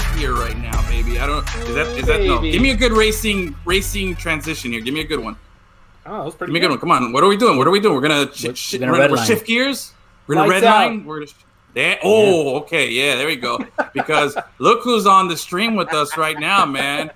of gear right now, baby. I don't. Is that is that no? Give me a good racing racing transition here. Give me a good one. Oh, that was pretty Give me a good good. one. Come on. What are we doing? What are we doing? We're gonna, sh- We're- sh- we're gonna we're, we're shift gears. We're gonna Lights red out. line. We're gonna. Sh- yeah. Oh, okay. Yeah, there we go. Because look who's on the stream with us right now, man.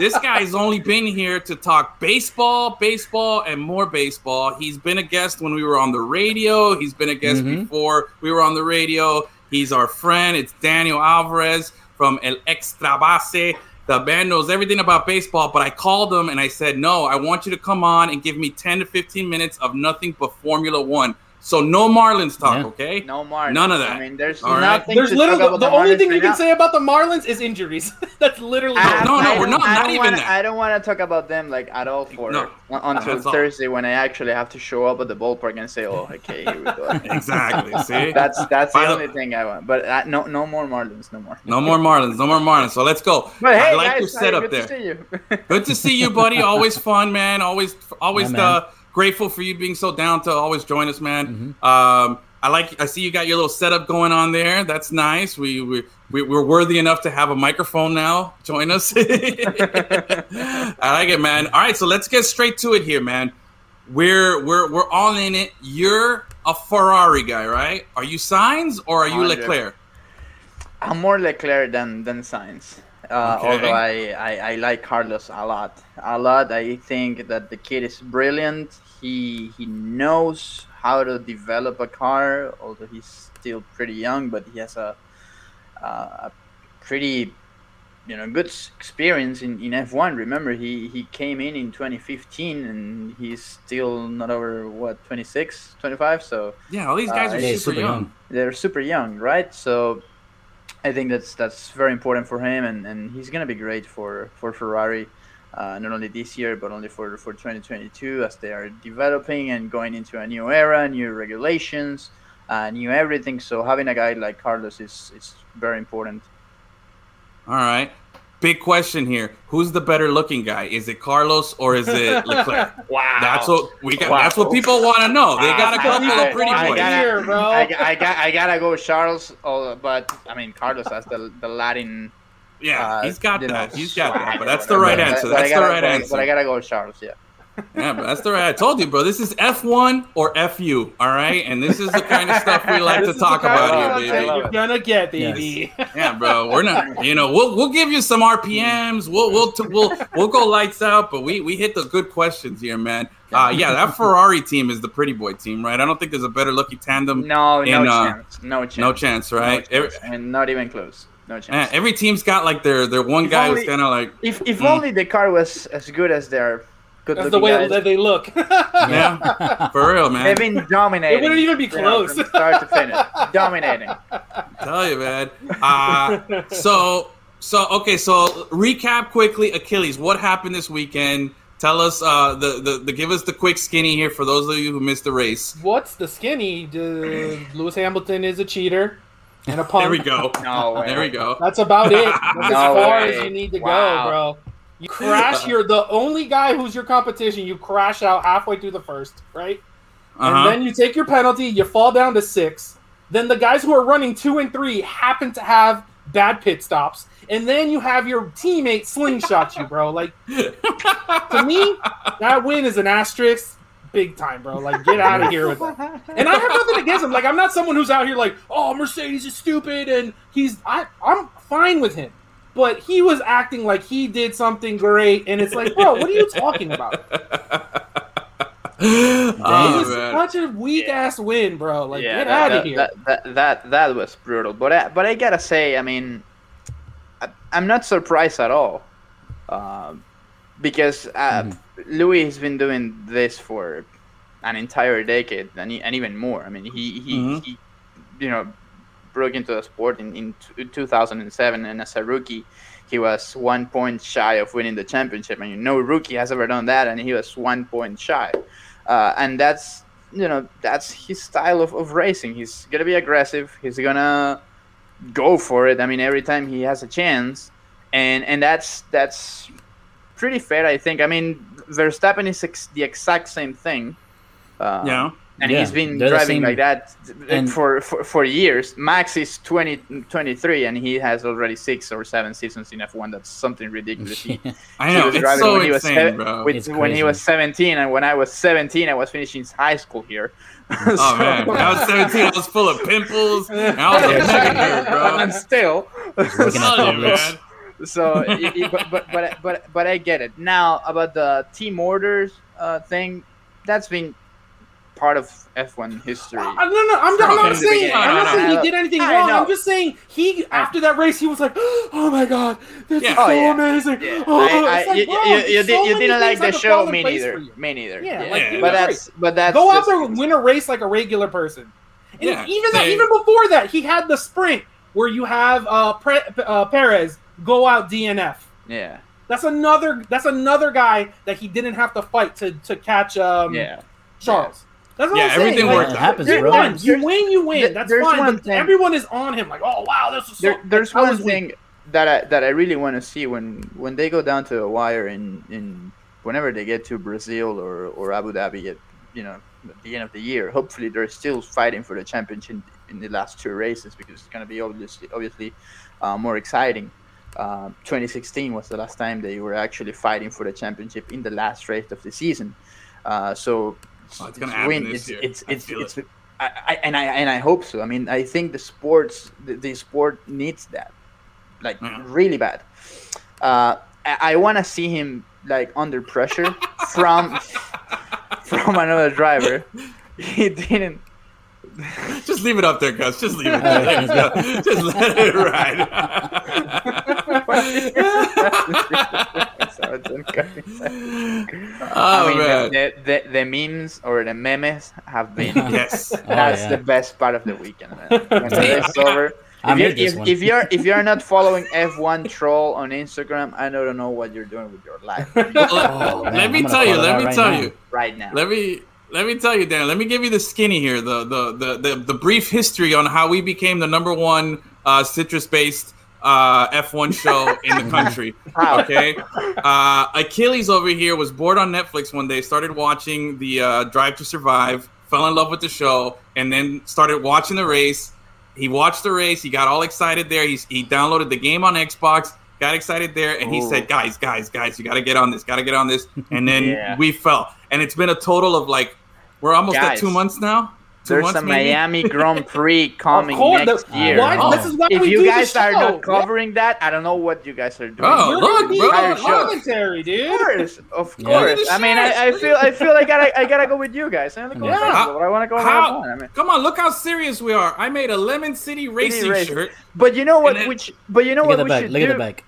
This guy's only been here to talk baseball, baseball, and more baseball. He's been a guest when we were on the radio. He's been a guest Mhm. before we were on the radio. He's our friend. It's Daniel Alvarez from El Extra Base. The band knows everything about baseball, but I called him and I said, No, I want you to come on and give me 10 to 15 minutes of nothing but Formula One. So no Marlins talk, Yeah. okay? No Marlins. None of that. I mean, there's All right. nothing. There's to literally talk about the, only thing right you can say about the Marlins is injuries. That's literally I- No, no, I we're don't- not- I not even wanna, that. I don't want to talk about them like at all for No. un- until That's all. Thursday when I actually have to show up at the ballpark and say, "Oh, okay, here we go." Exactly. See? that's that's By the the- only thing I want. But uh, no, no more Marlins, no more. No more Marlins. No more Marlins. So let's go. But hey, I like guys, your setup good there. To see you. Good to see you, buddy. Always fun, man. Always, always Yeah, man. Grateful for you being so down to always join us, man. Mm-hmm. Um, I like. I see you got your little setup going on there. That's nice. We we, we we're worthy enough to have a microphone now. Join us. I like it, man. All right, so let's get straight to it here, man. We're we're we're all in it. You're a Ferrari guy, right? Are you Sainz or are you Hundred. Leclerc? I'm more Leclerc than than Sainz. Uh, Okay. Although I, I, I like Carlos a lot, a lot. I think that the kid is brilliant. He he knows how to develop a car. Although he's still pretty young, but he has a uh, a pretty you know good experience in, in F1. Remember, he, he came in in 2015 and he's still not over what 26, 25. So Yeah, all these guys Uh, are super, super young. young. they're super young, right? So I think that's that's very important for him, and, and he's gonna be great for for Ferrari, uh, not only this year but only for for 2022 as they are developing and going into a new era, new regulations, uh, new everything. So having a guy like Carlos is is very important. All right. Big question here. Who's the better looking guy? Is it Carlos or is it Leclerc? Wow, That's what we got. Wow. that's what people want to know. They got a couple I- of pretty I boys. gotta- Here, bro. I, I got I gotta go with Charles, oh, but I mean Carlos has the the Latin. yeah, uh, he's got you know, that. He's got that. swag But or that's the right answer. But I That's the gotta- right but answer. But I gotta go with Charles. Yeah. Yeah, but that's the right. I told you, bro. This is F1 or FU. All right, and this is the kind of stuff we like to talk about here, baby. You're gonna get, baby. Yeah, bro. We're not. You know, we'll we'll give you some RPMs. We'll we'll t- we'll we'll go lights out. But we we hit the good questions here, man. Uh, yeah, that Ferrari team is the pretty boy team, right? I don't think there's a better lucky tandem. No, no uh, chance. No chance. No chance, right? No Every, chance. and not even close. No eh, chance. every team's got like their their one If guy who's only- kind of like if if Mm. only the car was as good as their good That's the way guys, that they look. yeah, for real, man. they've been dominating. It wouldn't even be you know, close. from start to finish, dominating. tell you, man. Uh, so, so okay. So, recap quickly. Achilles, what happened this weekend? Tell us. Uh, the, the the give us the quick skinny here for those of you who missed the race. What's the skinny? Uh, Lewis Hamilton is a cheater and a punk. There we go. No way. There we go. That's about it. That's as far way. as you need to Wow. go, bro. You crash. You're the only guy who's your competition. You crash out halfway through the first, right? Uh-huh. And then you take your penalty. You fall down to six. Then the guys who are running two and three happen to have bad pit stops, and then you have your teammate slingshot you, bro. Like to me, that win is an asterisk, big time, bro. Like get out of here with that. And I have nothing against him. Like I'm not someone who's out here like, oh, Mercedes is stupid, and he's I I'm fine with him. But he was acting like he did something great, and it's like, bro, what are you talking about? it was man. such a weak ass win, bro. Like, get that, out of that, here. That, that, that that was brutal. But I, but I gotta say, I mean, I, I'm not surprised at all, um, because uh, Mm-hmm. Lewis has been doing this for an entire decade and, e- and even more. I mean, he he, Mhm. he you know broke into the sport in, in t- 2007, and as a rookie. He was one point shy of winning the championship, and no rookie has ever done that, and he was one point shy. Uh, and that's you know that's his style of, of racing. He's gonna be aggressive. He's gonna go for it. I mean every time he has a chance. And and that's that's pretty fair i think. I mean verstappen is ex- the exact same thing. Uh, Yeah. And Yeah, he's been driving like that and- for, for for years. Max is 20, 23, and he has already six or seven seasons in F1. That's something ridiculous. He, I he know was it's driving so when he was insane, seven- bro. with- It's when he was 17, and when I was 17, I was finishing high school here. Oh man, when I was 17. I was full of pimples. And I was a mega nerd, bro. and still. Looking at Telling you, Publix. man. so it, it- but, but but but but I get it now about the team orders uh, thing. That's been part of F1 history. Uh, no, no, I'm, From I'm not saying. I'm not No, no, saying no. he did anything I wrong. know. I'm just saying he after that race he was like, "Oh my god, this Yeah. is Oh, so yeah. amazing." Yeah, Oh, I, I, like, you, bro, you, you, so did, you many didn't like the show, fall in me neither. Me neither. Yeah, Yeah. like Yeah. But that's but that's go out there and win a race like a regular person. And Yeah, even that, even before that, he had the sprint where you have uh, Pre- uh, Perez go out DNF. yeah, That's another. That's another guy that he didn't have to fight to to catch um, yeah. Charles. That's what Yeah, everything like, worked out. happens, You bro. win, you win, you win. there- That's there's fine. one thing- everyone is on him. Like, oh wow, this is so. There, there's that one was weak. thing that I that I really want to see when when they go down to a wire in in whenever they get to Brazil or or Abu Dhabi at you know at the end of the year. Hopefully, they're still fighting for the championship in the last two races because it's going to be obviously obviously uh, more exciting. Uh, 2016 was the last time they were actually fighting for the championship in the last race of the season. Uh, so Oh, it's gonna happen this it's, year. It's I it's it's, I, I, and I and I hope so. I mean, I think the sports the, the sport needs that, like Yeah. really bad. Uh, I, I want to see him like under pressure from from another driver. He didn't. Just leave it up there, Gus. Just leave it. There. Just let it ride. So it's okay. oh I mean, man. the, the, the, the memes or the memes have been. yes. That's yeah. the best part of the weekend, man. When the race is over. If, you're, if, if you're if you're not following F1 Troll on Instagram, I don't know what you're doing with your life Oh, man, let me tell you. Let me right tell now. you. right now. Let me let me tell you, Dan. Let me give you the skinny here, the the the the, the brief history on how we became the number one uh, citrus-based uh, F1 show in the country. Okay, uh, Achilles over here was bored on Netflix one day, started watching the uh, Drive to Survive, fell in love with the show, and then started watching the race. He watched the race. He got all excited there. He's, he downloaded the game on Xbox. Got excited there, and he Ooh. said, "Guys, guys, guys, you got to get on this. Got to get on this." And then Yeah. we fell, and it's been a total of like we're almost at two months now. Two There's a maybe? Miami Grand Prix coming course, next the- year. Why, Oh. This is why If we you do guys are not covering that, I don't know what you guys are doing. Oh, You're look, gonna be bro. on Entire show. commentary, dude. Of course, of Yeah. course. I mean, I, I feel, I feel I gotta, I gotta go with you guys. I only go Yeah. Fernando, I want to go How? I mean, Come on, look how serious we are. I made a Lemon City racing race. shirt. but you know what? Then- which, but you know Look what at the we back. should Look do? at the back.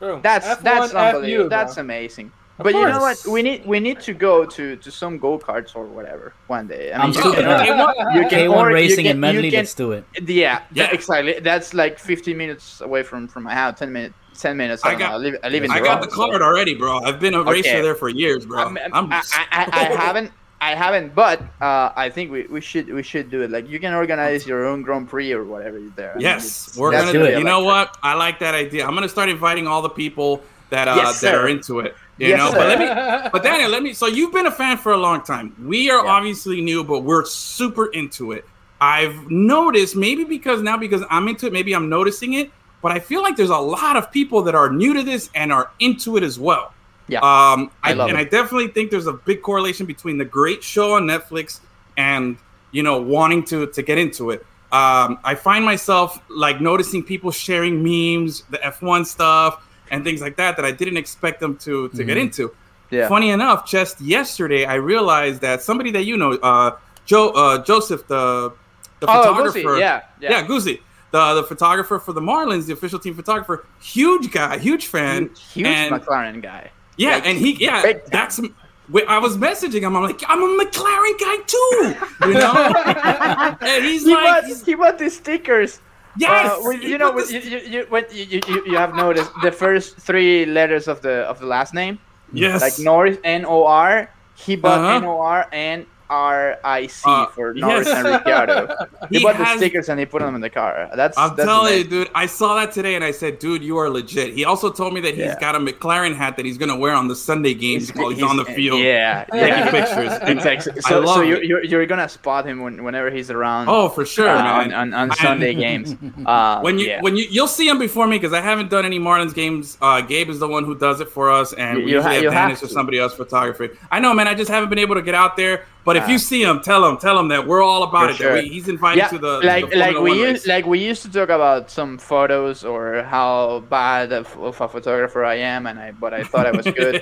Boom. That's F1, that's unbelievable. you, that's amazing. Of But you know what? We need we need to go to, to some go karts or whatever one day. I I'm mean, you super can- down. you can- you can K1 or- you Racing can- in Medley. you can- Let's do it. Yeah, Yeah. yeah, exactly. That's like 15 minutes away from from my house. 10 minutes. 10 minutes. I, I got- I live. I live in. I got the Toronto, so- card already, bro. I've been a racer there for years, bro. I'm- I'm, I, I, I, I haven't. I haven't, but uh, I think we, we should we should do it. Like you can organize your own Grand Prix or whatever is there. I mean, yes, we're gonna do do it. it. You know what? I like that idea. I'm gonna start inviting all the people that uh, Yes, that sir. are into it. You Yes, know, sir. but let me But Daniel, let me. So you've been a fan for a long time. We are Yeah. obviously new, but we're super into it. I've noticed, maybe because now because I'm into it, maybe I'm noticing it. But I feel like there's a lot of people that are new to this and are into it as well. Yeah. Um, I, I love and it. I definitely think there's a big correlation between the great show on Netflix and you know wanting to to get into it. Um, I find myself like noticing people sharing memes, the F1 stuff, and things like that that I didn't expect them to to get Mhm. into. Yeah. Funny enough, just yesterday I realized that somebody that you know, uh, Joe uh, Joseph, the the Oh, photographer, Goosey, yeah, yeah, yeah. Goosey, the the photographer for the Marlins, the official team photographer, huge guy, huge fan, Huge and McLaren guy. yeah, Like, and he yeah, that's. I was messaging him. I'm like, I'm a McLaren guy too, you know. and he's he like, bought he's- he bought the stickers. Yes, Uh, he you know, you, you, you, you, you, have noticed the first three letters of the of the last name, yes, like Norris N O R. He bought Uh-huh. N O R and RIC Uh, for Norris yes. and Ricciardo. He, He bought has- the stickers and he put them in the car. That's I'm that's telling you, dude. I saw that today, and I said, "Dude, you are legit." He also told me that he's Yeah. got a McLaren hat that he's gonna wear on the Sunday games while he's, on the field. Yeah, taking yeah. pictures. Exactly. I So, love so it. you're, you're gonna spot him when, whenever he's around. Oh, for sure, uh, man. on, on, on I- Sunday games. Uh, when you yeah. when you you'll see him before me because I haven't done any Marlins games. Uh, Gabe is the one who does it for us, and You- we you usually ha- have you have Dennis or somebody else photography. I know, man. I just haven't been able to get out there. But if you see him, tell him, tell him that we're all about For it. sure. That we, he's invited yeah, to the to like the like we One used like we used to talk about some photos or how bad of, of a photographer I am, and I but I thought I was good.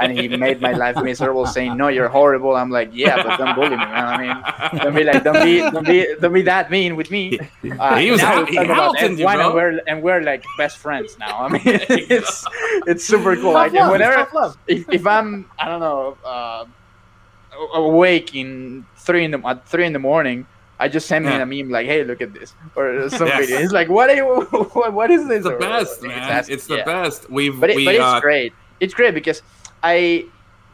and he made my life miserable, saying, "No, you're horrible." I'm like, "Yeah, but don't bully me, man. I mean, don't be like, don't be, don't be, don't be that mean with me." Uh, He was now ha- we he about Hamiltoned you, F1 bro. and we're and we're like best friends now. I mean, it's it's super cool. Like love, whenever if, if I'm I don't know uh, awake in three in the at three in the morning, I just send Yeah. him a meme like, "Hey, look at this," or some Yes. video. He's like, "What are you? What, what is this?" It's the Or- best, or- man. that's- It's the yeah. best. We've But, it, we but it's uh, great. It's great because I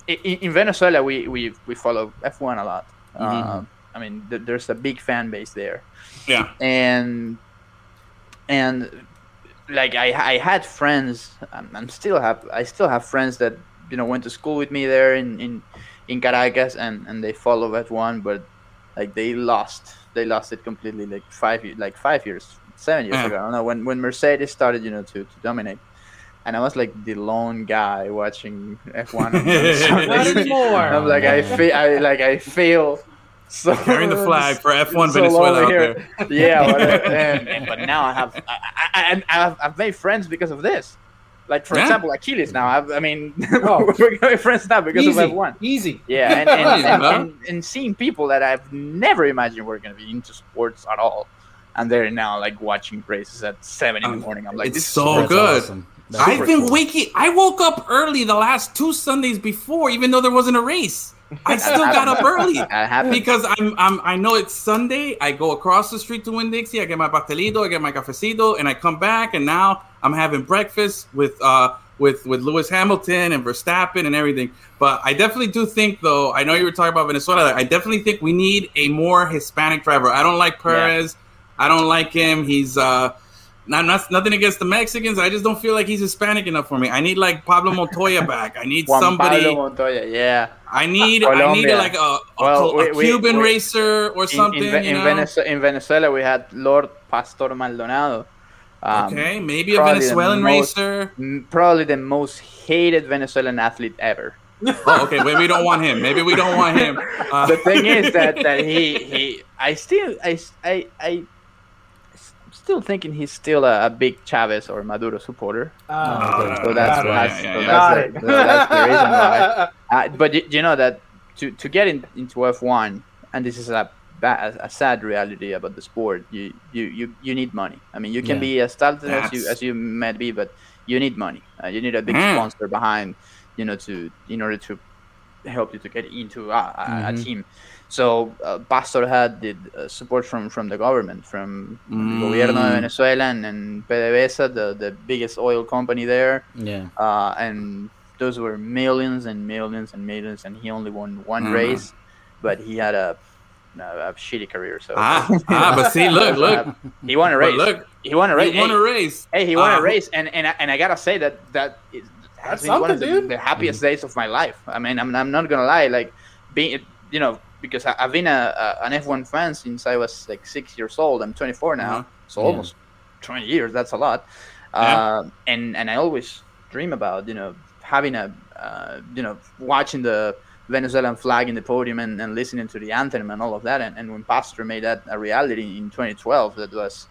in, in Venezuela we, we we follow F1 a lot. Mm-hmm. Uh, I mean, th- there's a big fan base there yeah. and and like I, I had friends I'm, I'm still have I still have friends that you know went to school with me there in in, in Caracas and, and they follow F1 but like they lost they lost it completely like five like five years seven years Yeah. ago I don't know when when Mercedes started you know to, to dominate and I was like the lone guy watching F1 on Sundays. Not anymore. I'm like I feel I like I feel so Carrying the flag for F1 so Venezuela out here. there. yeah, whatever. and, and- but now I have, I, I, I, I've, I've made friends because of this. Like for Yeah. example, Achilles. Now, I've, I mean, Oh. we're gonna friends now because Easy, of F1. easy. Yeah, and and, Nice, and, and, and seeing people that I've never imagined were gonna be into sports at all, and they're now like watching races at seven in the Um, morning. I'm like, it's this so super- good. awesome. I've been cool. waking. I woke up early the last two Sundays before, even though there wasn't a race. I still got up early because I'm, I'm. I know it's Sunday. I go across the street to Winn Dixie. I get my pastelito. I get my cafecito, and I come back. And now I'm having breakfast with uh with with Lewis Hamilton and Verstappen and everything. But I definitely do think, though. I know you were talking about Venezuela. I definitely think we need a more Hispanic driver. I don't like Perez. I don't like him. He's uh. Not, not nothing against the Mexicans. I just don't feel like he's Hispanic enough for me. I need like Pablo Montoya back. I need Juan somebody. Pablo Montoya, yeah. I need I need Colombia. like a, a, Well, a we- Cuban we- racer or In- something. in, Ve- you in, know? Venezuela, in Venezuela, we had Lord Pastor Maldonado. Um, okay, maybe a Venezuelan most- racer. probably the most hated Venezuelan athlete ever. Oh, okay. Maybe we don't want him. Maybe we don't want him. Uh, the thing is that, that he, he I still I, I, I still thinking he's still a, a big Chavez or Maduro supporter. Uh, So that's, Got it. that's, Yeah, so that's, the, so that's the reason why. Uh, but you, you know that to, to get in, into F1, and this is a, ba- a sad reality about the sport, you, you, you, you need money. I mean, you can Yeah. be as talented as you as you might be, but you need money. Uh, you need a big Mm. sponsor behind, you know, to in order to help you to get into a, a, a Mhm. team. So uh, Pastor had the uh, support from, from the government, from the Mm. Gobierno de Venezuela and, and PDVSA, the, the biggest oil company there Yeah. uh, and those were millions and millions and millions, and he only won one Mhm. race, but he had a, a, a shitty career. So ah, ah, but see, look, look, he won a but race. look, he won a race. he won hey, a race. hey, he won Ah, a race, and and I- and I gotta say that that is, has That's been one of the, something, dude. the happiest days of my life. I mean, I'm, I'm not gonna lie, like being you know because I, I've been a, a, an F1 fan since I was like six years old. I'm 24 now, Uh-huh. so Yeah. almost 20 years. That's a lot. Yeah. Uh, and and I always dream about you know having a uh, you know watching the Venezuelan flag in the podium and, and listening to the anthem and all of that. And, and when Pastor made that a reality in 2012, that was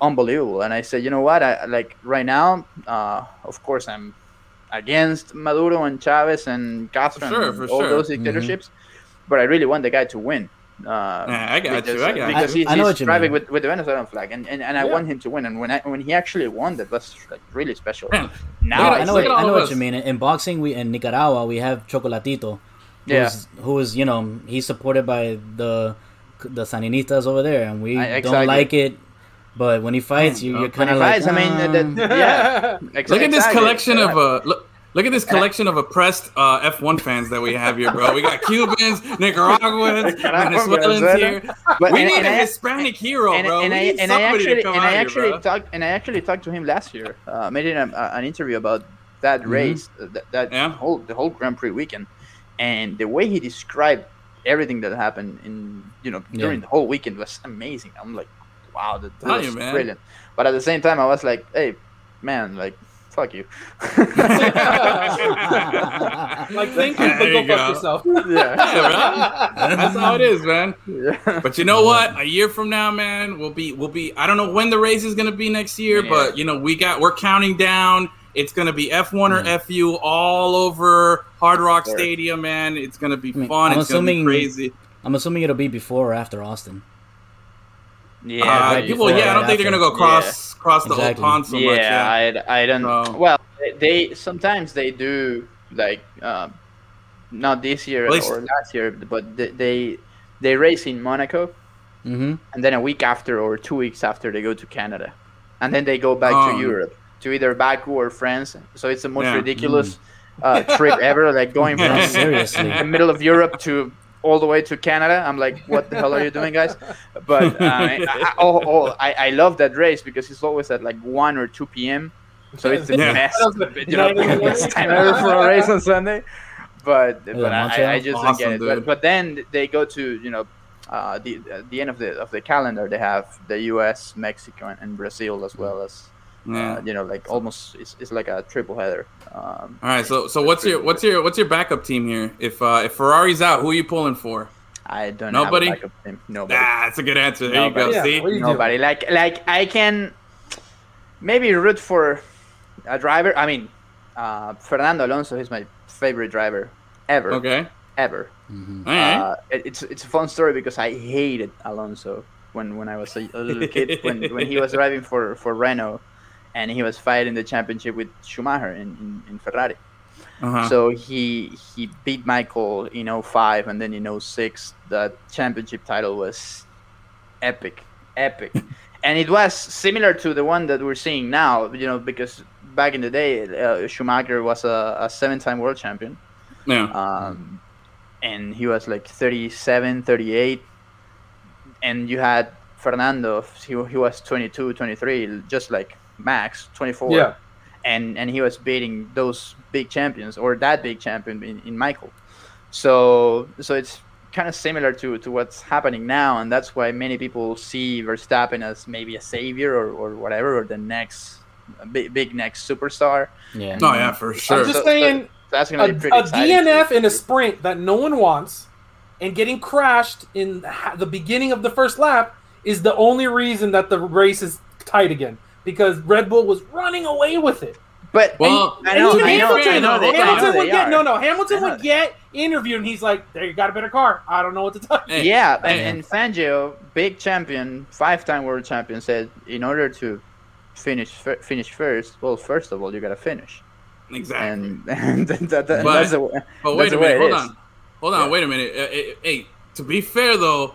unbelievable. And I said, you know what? I like right now. Uh, of course, I'm against Maduro and Chavez and Castro sure, and all sure. those dictatorships, but I really want the guy to win. Uh, Yeah, I got because, you, I got because you. he's, I- I know he's driving with, with the Venezuelan flag, and, and, and I Yeah. want him to win. And when I, when he actually won, that was like really special. Man, Now Look I I know. look What, I know what you mean. In boxing, we in Nicaragua we have Chocolatito. Who's, who is you know he's supported by the the Sandinistas over there, and we I- don't like it. But when he fights, you, you're kind of like, fights, I mean, "Uh, that- yeah. Ex- Look at this exactly. collection of uh, look, Look at this collection of oppressed uh, F1 fans that we have here, bro. We got Cubans, Nicaraguans, Venezuelans here. But We and- need and a I- Hispanic hero, and, bro. and I and I actually and I actually talked and I actually talked to him last year. Uh, made an, uh, an interview about that race, uh, that, that Yeah. whole the whole Grand Prix weekend, and the way he described everything that happened in you know Yeah. during the whole weekend was amazing. I'm like, wow, that, that was you, brilliant. But at the same time, I was like, hey, man, like, fuck you. Like, thank you, There but go you fuck yourself. yeah. Yeah, bro. That's how it is, man. yeah. But you know what? A year from now, man, we'll be we'll be. I don't know when the race is gonna be next year, Yeah. but you know we got we're counting down. It's gonna be F1 or Yeah. FU all over Hard Rock Sure. Stadium, man. It's gonna be I mean, fun. I'm it's gonna be assuming- crazy. I'm assuming it'll be before or after Austin. Yeah, uh, right people, before, yeah, I don't right think they're gonna go cross cross the Exactly. whole pond so yeah, much. Yeah, I, I don't. So- Well, they sometimes they do like um, not this year least- or last year, but they they, they race in Monaco, Mm-hmm. and then a week after or two weeks after they go to Canada, and then they go back Oh. to Europe to either Baku or France. So it's the most Yeah. ridiculous uh, trip ever, like going from seriously. the middle of Europe to all the way to Canada. I'm like, what the hell are you doing, guys? But uh, I, I, oh, oh, I, I love that race because it's always at like 1 or 2 p.m. So it's the Yeah. best, you know, was best time ever for a race on Sunday. But but I, I just don't get it. But, but then they go to you know uh, the at the end of the of the calendar they have the U.S., Mexico, and, and Brazil as well as Yeah. uh, you know like almost it's, it's like a triple header. Um, All right, so so what's your what's your what's your backup team here? If uh, if Ferrari's out, who are you pulling for? I don't Nobody? have a backup team. Nobody. Ah, that's a good answer. There you go. Yeah, See, you do? Nobody. Like like I can maybe root for a driver. I mean, uh, Fernando Alonso is my favorite driver ever, okay. ever. Mm-hmm. All right. Uh, it- it's it's a fun story because I hated Alonso when, when I was a, a little kid when, when he was driving for, for Renault and he was fighting the championship with Schumacher in, in, in Ferrari. uh-huh. So he he beat Michael in 05 and then in 06 the championship title was epic, epic. and it was similar to the one that we're seeing now, you know, because back in the day uh, Schumacher was a, a seven-time world champion yeah. um, and he was like 37 38 and you had fernando he, he was 22 23 just like max 24 Yeah. and and he was beating those big champions or that big champion in, in michael so so it's kind of similar to to what's happening now and that's why many people see verstappen as maybe a savior or, or whatever or the next big, big next superstar Yeah. Oh yeah, for sure. I'm just So- saying, that's a, gonna be pretty a. DNF in a sprint that no one wants and getting crashed in the beginning of the first lap is the only reason that the race is tight again because Red Bull was running away with it. but Well, I know, And even I know, Hamilton, I know, they, Hamilton would get are. no, no. Hamilton would get interviewed, and he's like, "There, you got a better car. I don't know what to tell you." Hey, Yeah, and, hey. and Fangio, big champion, five-time world champion, said in order to finish fir- finish first, well, first of all, you gotta finish, exactly. and, and that, that, But- that's the way. But That's wait a minute, hold is. on, hold on, Yeah. wait a minute. Uh, uh, Hey, to be fair though,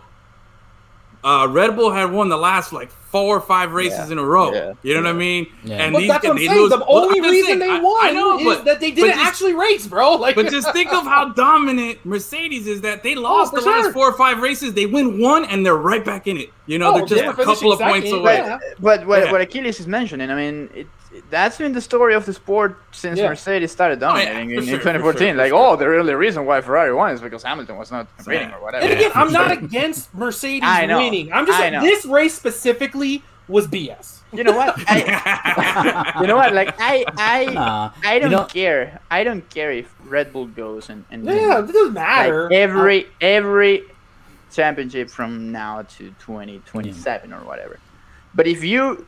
uh, Red Bull had won the last like four or five races Yeah. in a row. Yeah. You know what I mean? Yeah. And But these that's what I'm saying. lose- The only I'm reason saying, they won I know, is that they didn't just- actually race, bro. Like, But just think of how dominant Mercedes is that they lost Oh, for the last four or five races. They win one and they're right back in it. You know, Oh, they're just yeah, a couple finishing of points away. yeah. But what, Yeah. what Achilles is mentioning, I mean, it, that's been the story of the sport since Yeah. Mercedes started Oh, yeah, dominating in, sure, in 2014. sure, like, sure. oh, the only reason why Ferrari won is because Hamilton was not competing or whatever. and again, I'm not against Mercedes I know. winning. I'm just I like, know. this race specifically was BS. You know what? I, you know what? Like, I, I, Nah, I don't know- care. I don't care if Red Bull goes and, and Yeah, wins. it doesn't matter. like every every championship from now to 2027 or whatever. But if you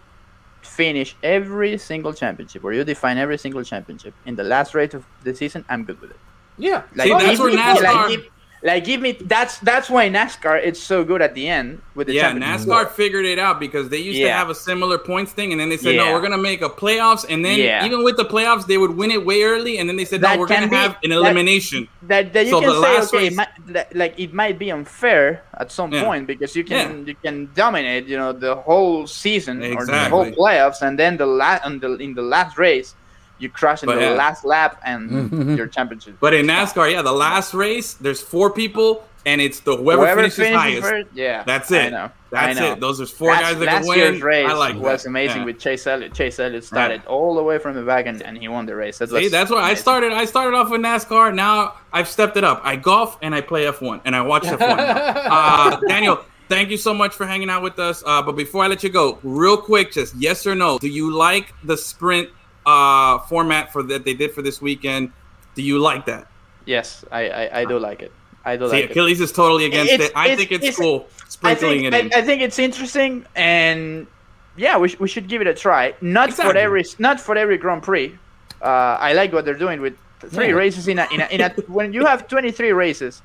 finish every single championship or you define every single championship in the last race of the season, I'm good with it. yeah, Like, See, that's give where NASCAR- like, give, like give me that's that's why NASCAR it's so good at the end with the yeah. NASCAR figured it out because they used to have a similar points thing, and then they said, "No, we're gonna make a playoffs." And then Yeah. even with the playoffs, they would win it way early, and then they said, "No, we're gonna be- have an elimination." that, that you So can say last okay race- it might, that, like it might be unfair at some Yeah. point because you can you can dominate you know the whole season or the whole playoffs and then the last the, in the last race you crash in But the yeah. last lap and your championship. But in NASCAR, yeah, the last race, there's four people, and it's the whoever, Whoever finishes finishes highest. first, yeah, That's it. I it. know. That's I know. it. Those are four last, guys that last can win. year's race I like was that. amazing Yeah. with Chase Elliott. Chase Elliott started all the way from the back and, and he won the race. That See, that's why I started. I started off with NASCAR. Now I've stepped it up. I golf and I play F1 and I watch F1. uh, Daniel, thank you so much for hanging out with us. Uh, but before I let you go, real quick, just yes or no, do you like the sprint uh, format for that they did for this weekend? Do you like that? Yes, I, I, I do like it. I do See, like it. Achilles is totally against It's- it. I it's- think it's, it's- cool I sprinkling think, it in. I, I think it's interesting, and yeah, we, sh- we should give it a try. Not for every not for every Grand Prix. Uh, I like what they're doing with three Yeah. races in a, in a, in a when you have 23 races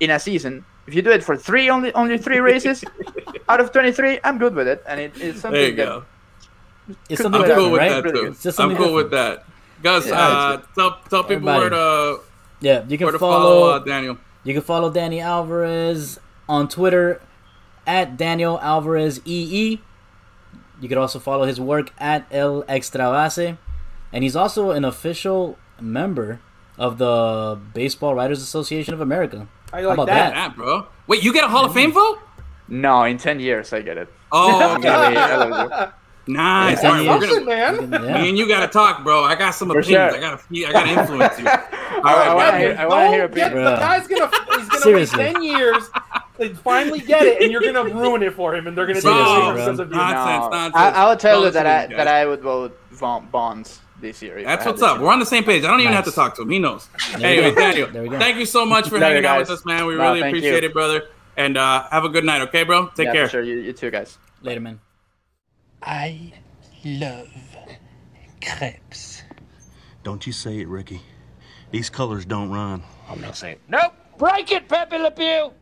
in a season. If you do it for three only only three races out of 23, I'm good with it, and it, it's something there you that go. It's something I'm cool different, with right? that too. It's just I'm something cool with that. Gus, Yeah, uh, tell tell people where to Yeah, you can follow, follow uh, Daniel. You can follow Danny Alvarez on Twitter at Daniel Alvarez EE. You can also follow his work at El Extra Base. And he's also an official member of the Baseball Writers Association of America. I How like about that. Yeah, bro. Wait, you get a Hall of Fame vote? no in 10 years I get it. Oh, I'm gonna be eligible. Nice. Yeah, All right, yeah. we're gonna, man. Yeah. Me and you gotta talk, bro. I got some For opinions. sure. I gotta, I gotta influence you. All I wanna hear- I wanna hear a get- bit. The guy's gonna he's gonna Seriously. wait ten years to finally get it, and you're gonna ruin it for him, and they're gonna take it Seriously, away bro. because of you. Nonsense, No, nonsense. I, I will tell Don't you that I listen to these that. I would vote Von- Bonds this year. That's what's up. chance. We're on the same page. I don't even have to talk to him. He knows. There Anyway. Daniel, There we go. thank you so much for hanging out with us, man. We No, really appreciate you. it, brother. And uh, have a good night, okay, bro? Take yeah, care. For sure. You, you too, guys. Later, man. I love crepes. Don't you say it, Ricky. These colors don't run. I'm not saying. Nope. Break it, Pepe Le Pew.